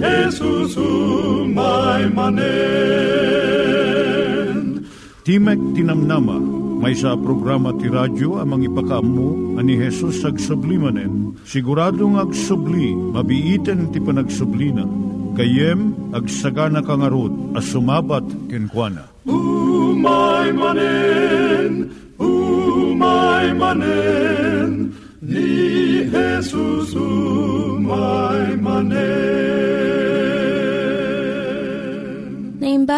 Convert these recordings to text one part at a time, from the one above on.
Jesus umay manen. Timek Tinamnama, may sa programa ti radyo amang ipakaamu ani Jesus ag sublimanen. Siguradong ag subli, mabiiten ti panagsublina. Kayem ag sagana kangarot as sumabat kenkwana. Umay manen, umay manen, ni Jesus umay manen.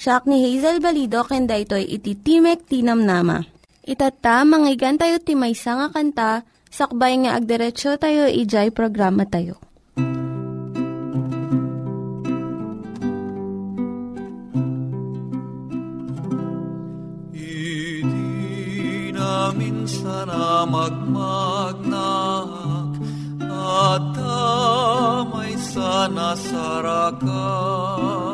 Siya ni Hazel Balido, kenda ito'y iti Timek Tinam Nama. Itata, manggigan tayo timaysa nga kanta, sakbay nga agderetsyo tayo, ijay programa tayo. Idi namin sana magmagnak at damay sana sarakan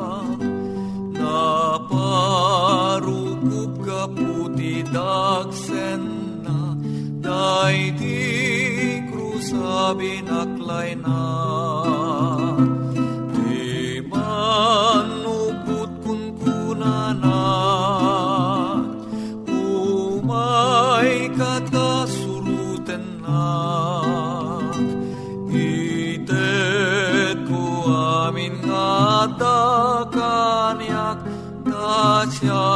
Naparukup ka puti dagsen na Day di krusabi naklay na. Di man Yeah.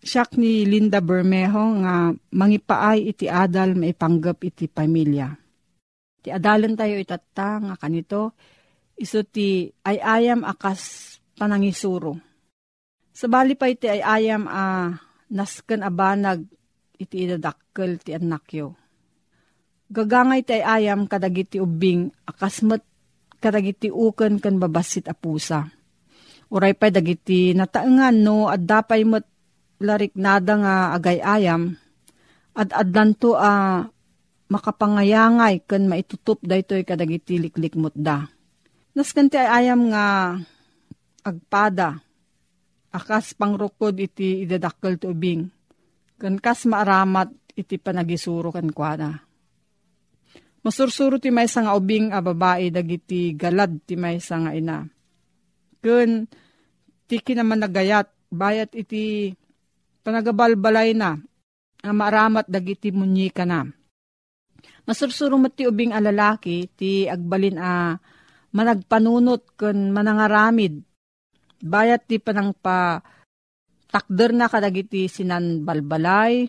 Siyak ni Linda Bermejo nga mangipaay iti adal maipanggap iti pamilya. Ti adalan tayo itata nga kanito, iso ti ayayam akas panangisuro. Sabali pa iti ayayam a nasken abanag iti idadakkel ti anakyo. Gagangay ti ayayam kadagiti ubing akas met kadagiti uken ken babasit a pusa. Uray pa dagiti nataengan no at dapay met larik nada nga agay-ayam at adlanto a makapangayangay ken maitutup daytoy kadagiti liklikmot da. Nas kanti ay ayam nga agpada akas pangrukod iti idadakkel ti ubing. Kan kas maaramat iti panagisuro kan kuana. Masursuro ti may nga ubing a babae dagiti galad ti may nga ina. Kun ti kinaman nagayat bayat iti panagabalbalay na a maaramat dagiti munyika na. Masursuro ti ubing a lalaki ti agbalin a managpanunot kun manangaramid. Bayat ti panang pa takder na kadagiti sinan balbalay,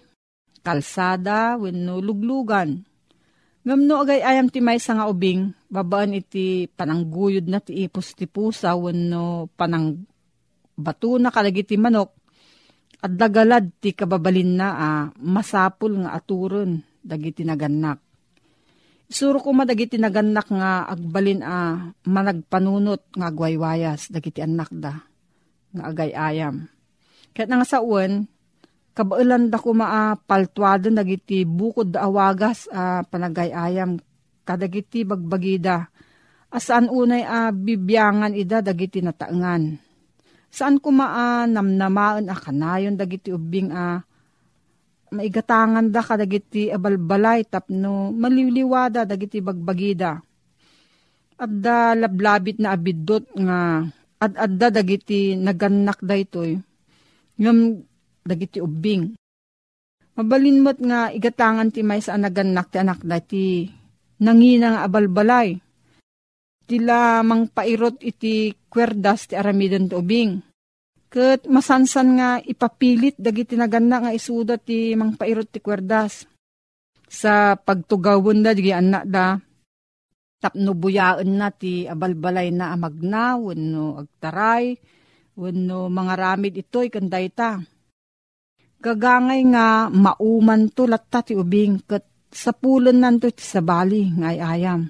kalsada, wenno luglugan Ngamno agay ayam ti may nga ubing, babaan iti panangguyod na ti ipos ti pusa, wano panang bato na kalagiti manok, at dagalad ti kababalin na ah, masapul nga aturon, dagiti naganak. Isuro ko madagiti naganak nga agbalin a ah, managpanunot nga agwaywayas, dagiti anak da, nga agay ayam. Kaya nga sa uwan, kabailan da ko maa paltuado nagiti bukod da awagas a uh, panagayayam kadagiti bagbagida asaan unay a uh, bibyangan ida dagiti nataengan saan ko maa namnamaan a kanayon dagiti ubing a uh, maigatangan da kadagiti abalbalay tapno maliliwada dagiti bagbagida at da lablabit na abidot nga at adda dagiti naganak da itoy ngam dagiti ubing. Mabalinmat nga igatangan ti may sa anaganak ti anak da ti nangina nga abalbalay. Tila mang pairot iti kwerdas ti aramidan ti ubing. Kat masansan nga ipapilit dagiti nagana nga isuda ti mang pairot ti kwerdas. Sa pagtugawon da, di anak da, tapno buyaan na ti abalbalay na amagna, wano agtaray, wano mga ramid ito'y kanday ta Gagangay nga mauman to latta ti ubing kat sa pulon nanto ti sabali ngay ayam.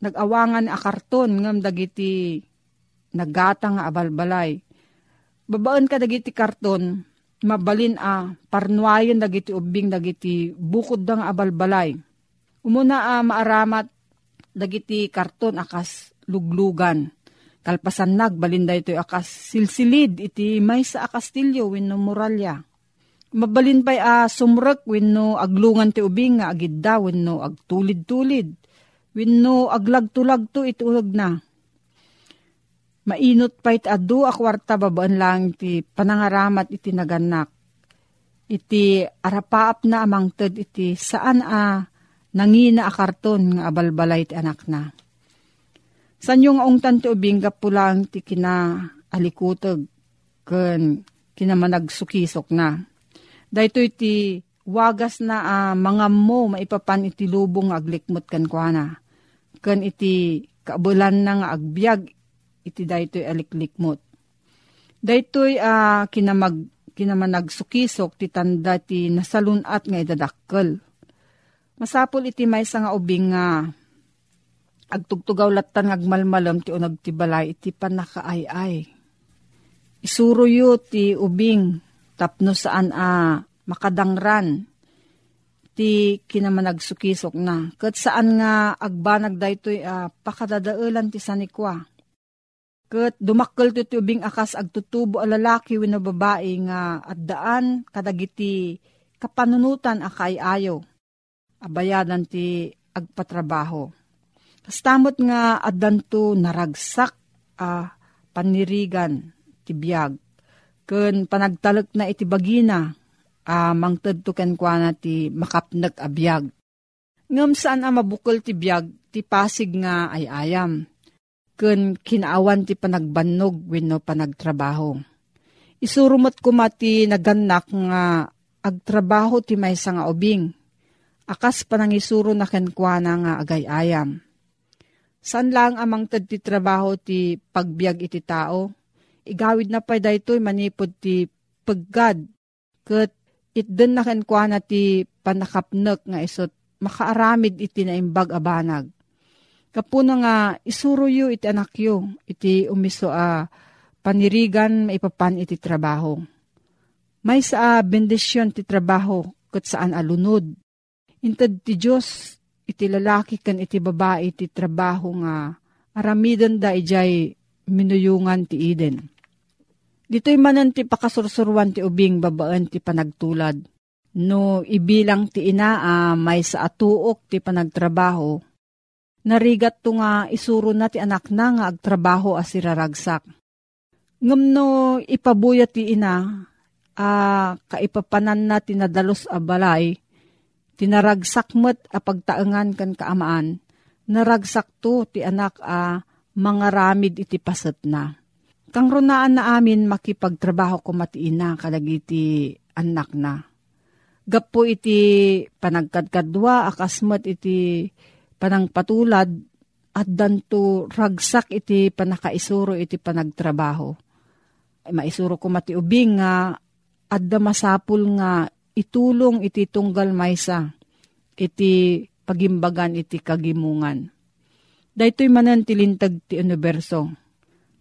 nagawangan a karton ngam dagiti nagata nga abalbalay. Babaan ka dagiti karton, mabalin a parnuayon dagiti ubing dagiti bukod da nga abalbalay. Umuna a maaramat dagiti karton akas luglugan. Kalpasan nagbalin da ito akas silsilid iti may sa akastilyo win no muralya Mabalin pa'y a sumrek wenno aglungan ti ubing nga agidda wenno agtulid-tulid. Wenno aglag-tulagto itulag na. Mainot pa iti adu a kwarta babaan lang ti panangaramat iti naganak. Iti arapaap na amang ted iti saan a nangina a karton nga abalbalay ti anak na. San yung ungtan ti ubing pulang ti kina alikutog ken kinamanagsukisok na Dahito iti wagas na uh, mga mo maipapan iti lubong aglikmot kan kuana. Kan iti kaabulan na nga agbyag iti daytoy aliklikmot. Daytoy uh, kinamag kinamanagsukisok ti tanda ti nasalunat nga idadakkel. Masapol iti may nga ubing nga agtugtugaw latan ngagmalmalam ti unag ti balay iti panakaayay. Isuro yu ti ubing tapno saan a makadangran ti kinamanagsukisok na. Kat saan nga agbanag daytoy uh, pakadadaulan ti sanikwa. Kat dumakkel ti tubing akas agtutubo a lalaki wino babae nga at daan kadagiti kapanunutan akay ayo. Abayadan ti agpatrabaho. Kastamot nga addanto naragsak a uh, panirigan ti biyag Kun panagtalak na iti bagina, uh, mangtad to ken kwa ti makapnag abiyag. Ngam saan ang mabukol ti biyag, ti pasig nga ay ayam. Kun kinaawan ti panagbannog wenno panagtrabaho. Isurumot ko mati naganak nga agtrabaho ti may nga ubing. Akas panangisuro na kenkwana nga agay ayam. San lang amang tad trabaho ti pagbiag iti tao? igawid na pa daytoy manipod ti paggad. Kat itden na kenkwa na ti panakapnek nga isot makaaramid iti na imbag abanag. Kapuna nga isuro iti anak yu, iti umiso a panirigan maipapan iti trabaho. May sa bendisyon ti trabaho kat saan alunod. Intad ti Diyos iti lalaki kan iti babae iti trabaho nga aramidan da ijay minuyungan ti Eden. Dito'y manan ti pakasursurwan ti ubing babaan ti panagtulad. No ibilang ti ina uh, may sa atuok ti panagtrabaho, narigat to nga isuro na ti anak na nga agtrabaho as iraragsak. Ngam no ipabuya ti ina, uh, kaipapanan na tinadalos a balay, tinaragsak met a pagtaengan kan kaamaan, naragsak to ti anak a uh, mga ramid iti paset na. Kang runaan na amin makipagtrabaho ko matiina kadagiti anak na. Gapo iti panagkadkadwa akasmat iti panangpatulad at danto ragsak iti panakaisuro iti panagtrabaho. Ay, maisuro ko mati ubing nga adda masapul nga itulong iti tunggal maysa iti pagimbagan iti kagimungan. Daytoy manan tilintag ti universo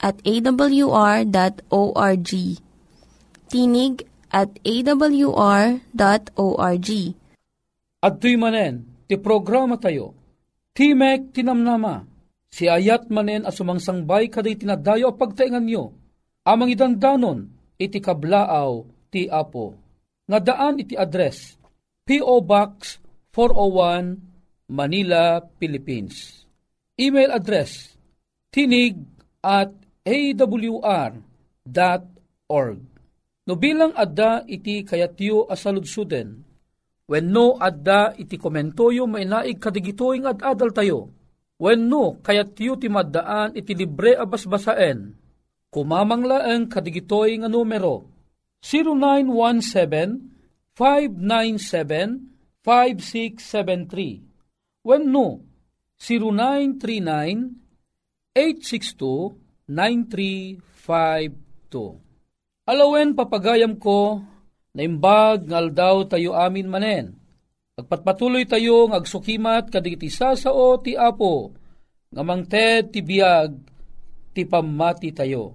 at awr.org. Tinig at awr.org. At tuy manen, ti programa tayo, Timek Tinamnama, si ayat manen asumangsangbay kaday tinadayo pagtaingan nyo, amang idandanon, iti kablaaw ti Apo. Nga daan iti address, P.O. Box 401, Manila, Philippines. Email address, tinig at awr.org. No bilang adda iti kayatyo asaludsuden, when no adda iti komentoyo mainaig kadigitoy nga ad-adal tayo, when no kayatyo ti maddaan iti libre abasbasaen, kumamanglaeng kadigitoy nga numero 0917-597-5673 when no 0939 862 9352. Alawen papagayam ko na imbag ngal daw tayo amin manen. Agpatpatuloy tayo ng agsukimat kadigiti sao ti apo nga mangted ti biyag ti pamati tayo.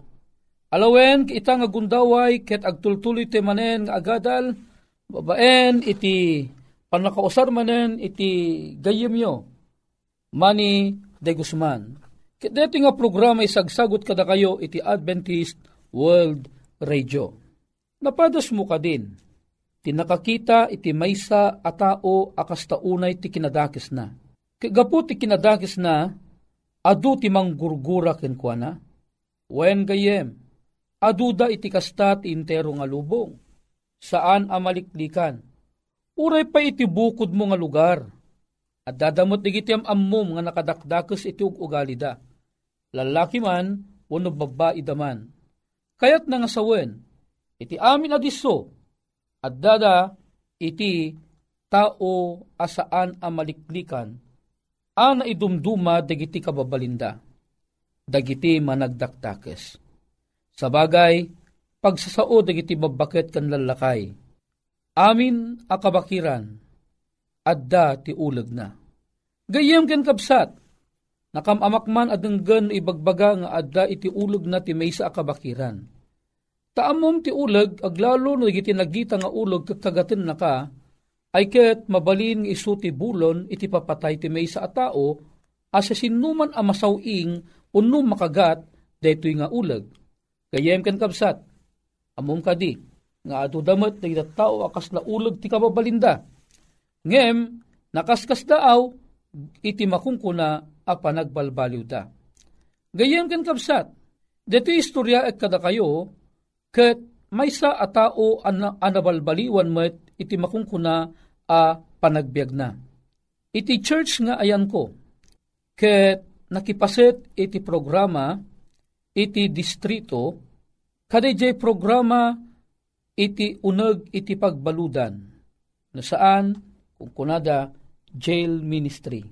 Alawen kita nga gundaway ket agtultuloy ti manen nga agadal babaen iti panakausar manen iti gayem Mani de Guzman. Dito nga programa isagsagot kada kayo iti Adventist World Radio. Napadas mo ka din. Tinakakita iti maysa a tao akas taunay ti kinadakis na. Kagapu ti kinadakis na, adu ti manggurgura kenkwana. Wen gayem, aduda iti kasta ti intero nga lubong. Saan amaliklikan? Uray pa iti bukod mo nga lugar. At dadamot digiti am ammom nga nakadakdakes iti ugali da. Lalaki man, wano babae daman. Kayat nga sawen, iti amin adiso, at dada iti tao asaan amaliklikan, ana idumduma dagiti kababalinda, dagiti managdaktakes. Sa bagay, pagsasao dagiti babaket kan lalakay, amin akabakiran, adda ti ulag na. Gayem ken kapsat, Nakamamakman adenggan ibagbaga nga adda iti ulog na ti maysa akabakiran. Taamom ti ulag aglalo no iti nagita nga ulog kakagaten na ka, ay ket mabalin nga isu ti bulon iti papatay ti may sa atao asa sinuman a masawing unno makagat daytoy nga uleg. Kayem ken kapsat, amom kadi, nga adu damat ti tao akas na uleg ti kababalinda. Ngem, nakaskas daaw, iti makungkuna a panagbalbaliw da. Gayem ken kapsat, dito istorya at kada kayo, ket may sa a an anabalbaliwan met iti makungkuna a panagbiag na. Iti church nga ayan ko, ket nakipaset iti programa iti distrito, kadayjay programa iti uneg iti pagbaludan, na saan, kung kunada, jail ministry.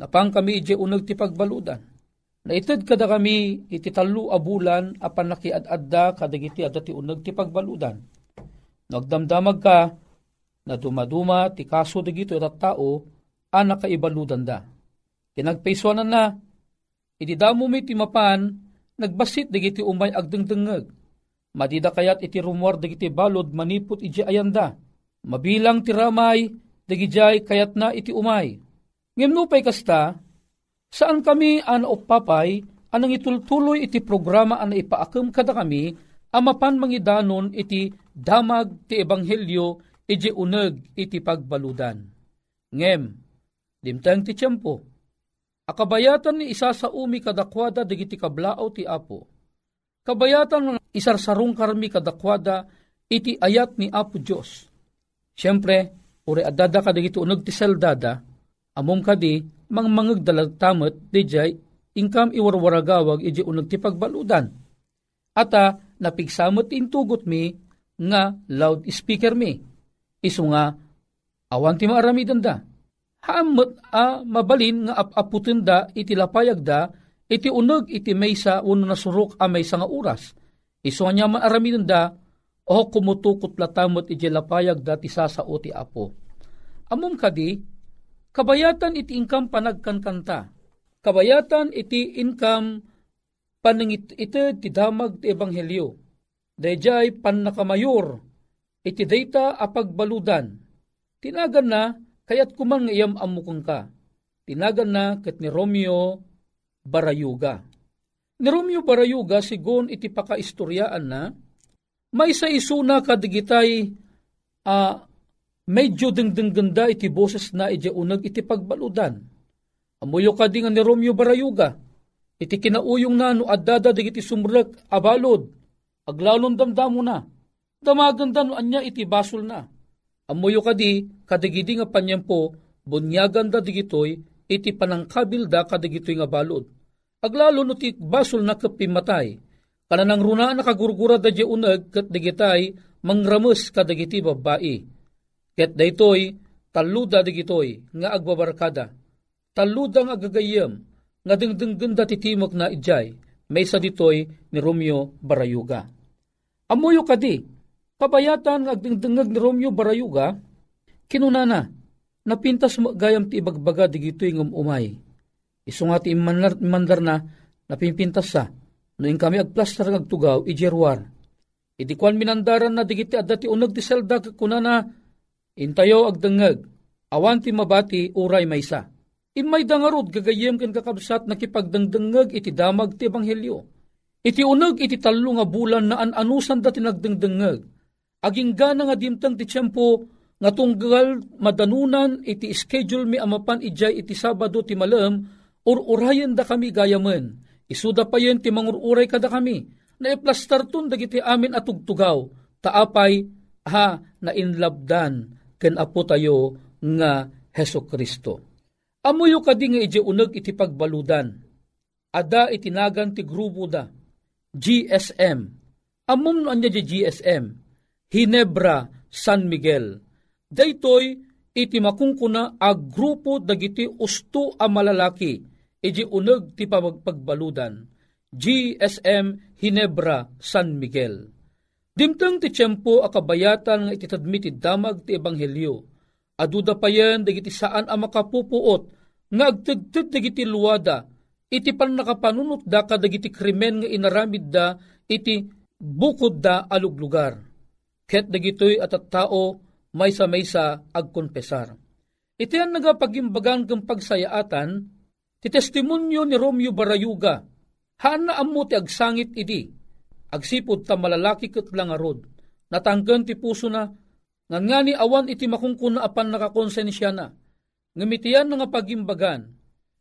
Napang kami iti uneg ti pagbaludan. Naitid kada kami iti talo abulan apan nakiad-adda kadagiti adda ti uneg ti pagbaludan. Nagdamdamag ka na dumaduma ti kaso dagito iti tao a nakaibaludan da. Kinagpaisonan na, iti damo mi ti mapan, nagbasit dagiti umay agdengdengeg. Madida kayat iti rumor dagiti balod manipot iti ayanda. Mabilang ti ramay, dagijay kayat na iti umay. Ngimnupay kasta, Saan kami an papay, anang itultuloy iti programa an ipaakam kada kami, amapan mangidanon iti damag ti ebanghelyo iti uneg iti pagbaludan. Ngem, dimtang ti tiyempo, akabayatan ni isa sa umi kadakwada digiti kablao ti apo. Kabayatan ng isarsarong karmi kadakwada iti ayat ni Apo Diyos. Siyempre, uri adada ka digiti uneg ti seldada, amom kadi mang mangag dalagtamot dijay ingkam iwarwaragawag iji unag ti pagbaludan. Ata napigsamot intugot mi nga loud speaker mi. Isu nga awan ti maaramidan da. Haamot a mabalin nga apaputin da iti lapayag da iti unag iti maysa uno na surok a maysa nga oras. Isu nga maaramidan da o kumutukot latamot iti lapayag da ti sasao ti apo. Amom kadi, Kabayatan iti income panagkankanta. Kabayatan iti income panangit iti ti damag ti ebanghelyo. Dayjay pan nakamayor iti data apagbaludan. Tinagan na kayat kuman nga iyam amukang ka. Tinagan na ket ni Romeo Barayuga. Ni Romeo Barayuga sigon iti pakaistoryaan na may sa isuna kadigitay uh, medyo dengdeng iti boses na iti unag iti pagbaludan. Amuyo ka di ni Romeo Barayuga, iti kinauyong na no adada digiti sumrek abalod, aglalon damdamo na, damaganda no anya iti basol na. Amuyo ka di, kadigidi nga panyempo, bunyagan da digitoy, iti panangkabil da kadigitoy nga balod. Aglalo no ti basol na kapimatay, kananang runa nakagurgura da di unag kat digitay, mangramus kadagiti babae Ket daytoy taluda digitoy nga agbabarkada. Taluda nga agagayam nga dingdingganda titimok na ijay may sa ditoy ni Romeo Barayuga. Amuyo kadi, kabayatan nga agdingdingag ni Romeo Barayuga, kinunana, napintas mo gayam ti ibagbaga digitoy ng umay. Iso nga ti imandar, imandar na napimpintas sa, noong kami agplaster ng agtugaw, ijerwar. Iti kwan minandaran na digiti adda ti unag ti selda kunana Intayo agdangag, awan ti mabati uray maysa. Imay dangarod gagayem ken kakabsat nakipagdangdangag iti damag ti ebanghelyo. Iti unag iti talo nga bulan na an-anusan da tinagdangdangag. Aging gana nga dimtang ti tiyempo nga tunggal madanunan iti schedule mi amapan ijay iti Sabado ti malam or urayan da kami gayamen. Isuda pa yun ti mangururay kada kami na iplastar tun dagiti amin atugtugaw taapay ha na inlabdan ken apo tayo nga Heso Kristo. Amuyo kadi nga iti uneg iti pagbaludan. Ada itinagan ti grupo da. GSM. Amom no anya di GSM. Hinebra San Miguel. Daytoy iti makungkuna a grupo dagiti usto a malalaki iti uneg ti pagbaludan. GSM Hinebra San Miguel. Dimtang ti tiyempo akabayatan nga ititadmi ti damag ti ebanghelyo. Aduda pa yan dagiti saan ang makapupuot nga agtagtag dagiti luwada iti pan nakapanunot da kadagiti krimen nga inaramid da iti bukod da aluglugar. Ket dagitoy at at tao may sa may sa agkonpesar. Iti ang nagapagimbagan kang pagsayaatan, ti testimonyo ni Romeo Barayuga, haan na ammo ti agsangit idi, agsipod ta malalaki kat lang arod, natanggan ti puso na, nga nga ni awan iti makungkuna apan nakakonsensya na, ngamitian nga pagimbagan,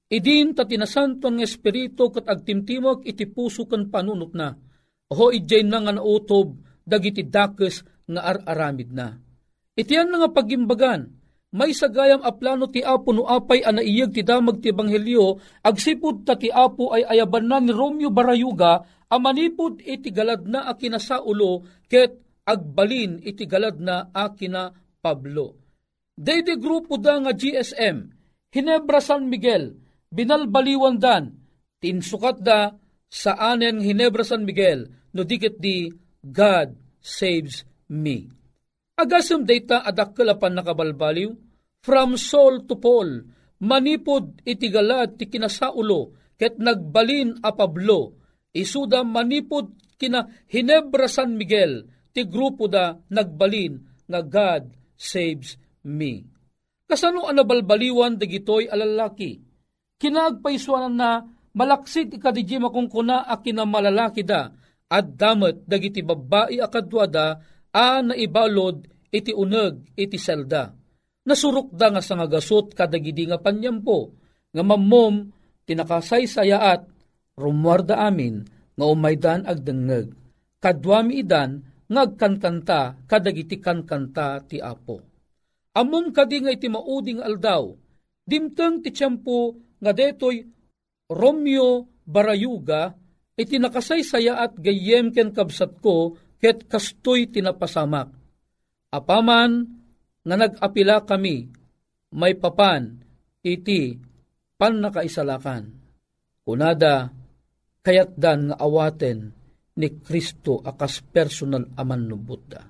idin ta tinasanton ng espiritu kat agtimtimog iti puso kan panunot na, ho idjay na nga nautob, dagiti dakes nga ar-aramid na. Itiyan nga pagimbagan, may sagayam a plano ti Apo no apay anaiyag ti damag ti Ebanghelyo, agsipud ta ti Apo ay ayaban na ni Romeo Barayuga, amanipod iti galad na akina sa ulo, ket agbalin iti galad na akina Pablo. Daydi grupo da nga GSM, Hinebra San Miguel, binalbaliwan dan, tinsukat da sa anen Hinebra San Miguel, no dikit di God saves me. Agasam data adakkalapan nakabalbaliw, from Saul to Paul, manipod itigalad ti kinasaulo, ket nagbalin a Pablo, isuda manipod kina Hinebra San Miguel, ti grupo da nagbalin nga God saves me. Kasano ang nabalbaliwan dagitoy alalaki? Kinagpaisuanan na malaksit ikadijima kung kuna a kinamalalaki da, at damat dagiti babae akadwada a naibalod iti uneg iti selda. Nasurok da nga sa nga gasot kadagidi nga panyampo, nga mammom tinakasaysayaat rumwarda amin nga umaydan agdengeg. Kadwami idan ngagkankanta kadagiti kankanta ti apo. Amom kadi nga iti mauding aldaw, dimteng ti tiyempo nga detoy Romeo Barayuga iti nakasaysaya at gayem ken kabsat ko ket kastoy tinapasamak. Apaman nga nag-apila kami, may papan, iti pan nakaisalakan. Kunada, kayat dan nga awaten ni Kristo akas personal aman no Buddha.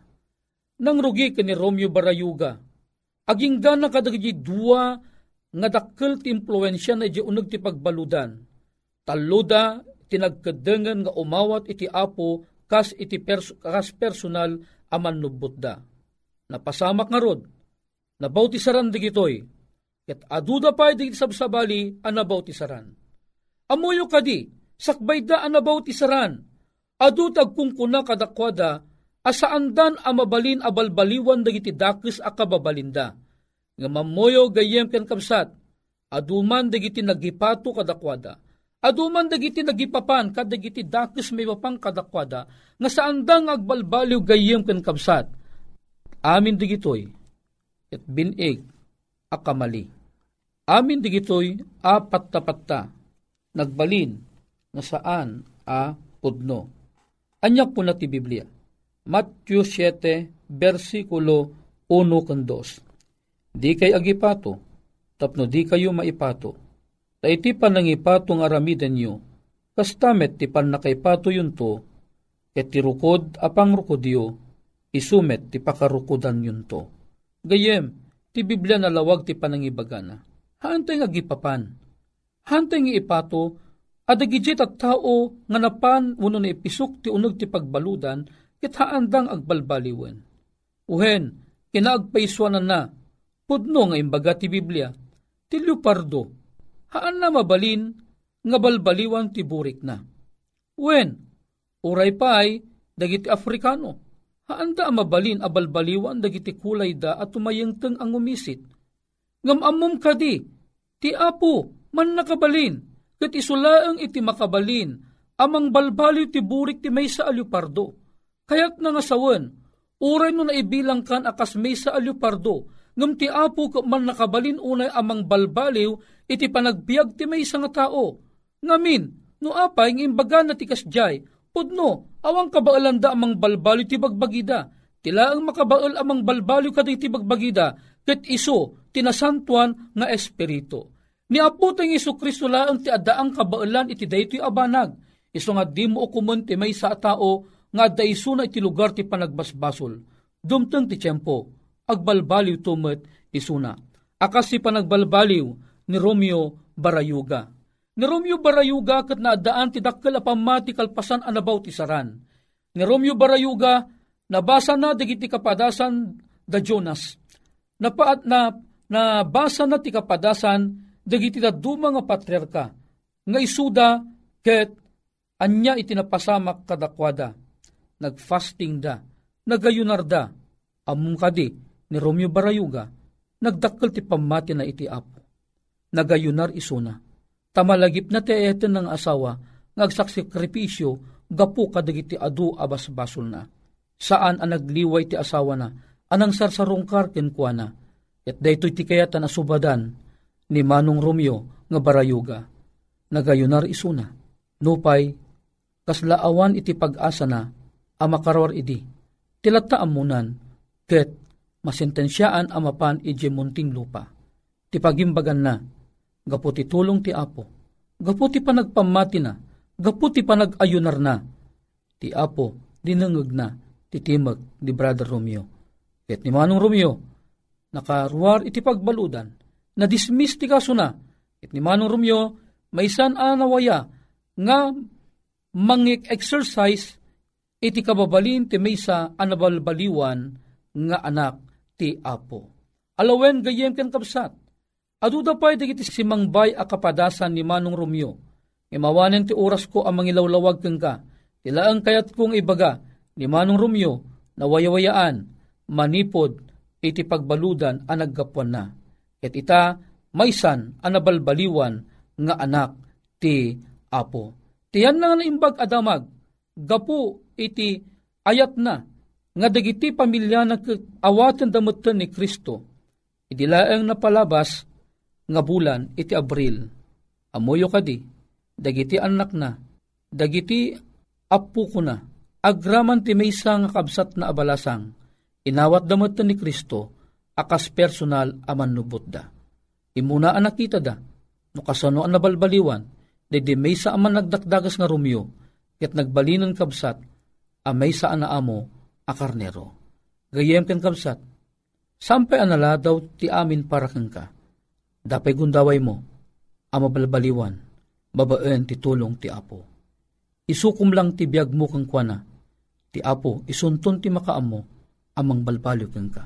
Nang rugi ka ni Romeo Barayuga, aging gana kadagiti dua nga dakkel ti impluensya na di unag ti pagbaludan. Taluda tinagkadengan nga umawat iti apo kas iti pers- kas personal aman no Buddha napasamak nga rod, nabaw ti saran digitoy, ket aduda pa di sabsabali an nabaw ti saran. Amuyo kadi, sakbay da an nabaw ti saran, adutag kung kuna kadakwada, asaandan amabalin abalbaliwan dagiti dakis a kababalinda. Nga mamoyo gayem ken kamsat, aduman dagiti nagipato kadakwada, aduman dagiti nagipapan kadagiti dakis may mapang kadakwada, nga saandang agbalbaliw gayem ken kamsat, Amin digitoy, at binig, akamali. Amin digitoy, apat tapatta, nagbalin, na saan a pudno. Anyak po na ti Biblia. Matthew 7, versikulo 1 kan 2. Di kay agipato, tapno di kayo maipato. Ta iti panangipato nga aramiden nyo, kastamet ti pan nakaipato yun to, ket ti rukod apang rukodyo, isumet ti pakarukudan yun to. Gayem, ti Biblia na lawag ti panangibagana. Haantay nga gipapan. Haantay nga ipato, adagijit at tao nga napan uno na ipisok ti unog ti pagbaludan, kit haandang agbalbaliwen. Uhen, kinaagpaiswanan na, pudno nga imbaga ti Biblia, ti lupardo, haan na mabalin, nga balbaliwan ti burik na. Wen, uray pa'y dagiti Afrikano, Haanda mabalin abalbaliwan dagiti kulay da at tumayengteng ang umisit. Ngamamom kadi, ti apo, man nakabalin, kat isulaang iti makabalin, amang balbaliw ti burik ti may sa alupardo. Kaya't nga sawan, uray no naibilang kan akas may sa alupardo, ngam ti apo man nakabalin unay amang balbaliw, iti panagbiag ti may nga tao. Ngamin, no apay ng imbaga na ti kasjay, pudno, awang kabaalanda amang balbalo ti bagbagida. Tila ang makabaal amang balbalo kaday ti bagbagida, ket iso tinasantuan nga espiritu. Ni Apo tayong Iso Kristo laang ti adaang kabaalan iti daytoy abanag. Iso nga di mo ukumun ti may sa tao nga daiso na iti lugar ti panagbasbasol. Dumteng ti tiyempo, agbalbaliw tumet isuna. Akas si panagbalbaliw ni Romeo Barayuga Ni Romeo Barayuga kat naadaan ti dakkel a pamati kalpasan anabaw ti saran. Ni Romeo Barayuga nabasa na digiti kapadasan da Jonas. Napaat na na basa na ti kapadasan dagiti da duma nga patriarka nga isuda ket anya itinapasamak kadakwada. Nagfasting da, nagayunar da, among kadi ni Romeo Barayuga, nagdakkel ti pamati na iti apo. Nagayunar isuna. Tamalagip na ti eten ng asawa, ngagsaksikripisyo, gapu kadagiti adu abas basol na. Saan ang nagliway ti asawa na, anang sarsarong karken kwa na, at daytoy ti kayatan asubadan ni Manong Romeo nga Barayuga. Nagayunar isuna. Nupay, kaslaawan iti pag-asa na, amakarawar idi. Tilata amunan, ket masentensyaan amapan ije munting lupa. Ti pagimbagan na, gaputi tulong ti apo, gaputi panagpamati na, gaputi panagayunar na. Ti apo, dinangag na, ti timag ni Brother Romeo. Ket ni Manong Romeo, nakaruar iti pagbaludan, na dismiss ti kaso na, ket ni Manong Romeo, maisan anawaya, nga mangik-exercise iti kababalin ti maysa anabalbaliwan nga anak ti apo. Alawen gayem ken kapsat. Aduda pa iti si mangbay a kapadasan ni Manong Romeo. Imawanen ti oras ko ang mangilawlawag keng ka. Tilaang kayat kong ibaga ni Manong Romeo na wayawayaan, manipod, iti pagbaludan ang naggapuan na. Ket ita, maysan anabalbaliwan nga anak ti apo. Tiyan na nga imbag adamag, gapu iti ayat na, nga dagiti pamilya na awatan damutan ni Kristo, idilaang napalabas nga bulan iti Abril. Amoyo kadi, dagiti anak na, dagiti apu ko na, agraman ti maysa nga kabsat na abalasang, inawat damutan ni Kristo, akas personal aman nubot da. Imuna ang nakita da, no kasano ang nabalbaliwan, Dede may sa aman nagdakdagas nga Romeo, ket nagbalinon kabsat, a may sa amo a karnero. Gayem ken kabsat, sampay anala daw ti amin para kang ka. Dapay gundaway mo, ama balbaliwan, babaen ti tulong ti apo. Isukum lang ti biyag mo kang kwana, ti apo isunton ti makaamo, amang balbalyo kang ka.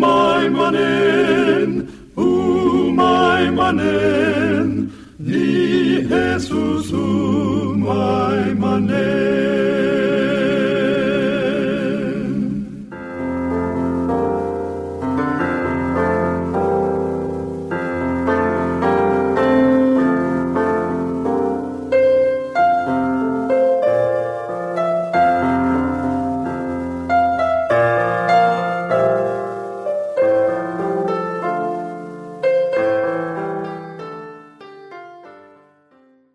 my Manen, umay manen, ni Jesus umay manen.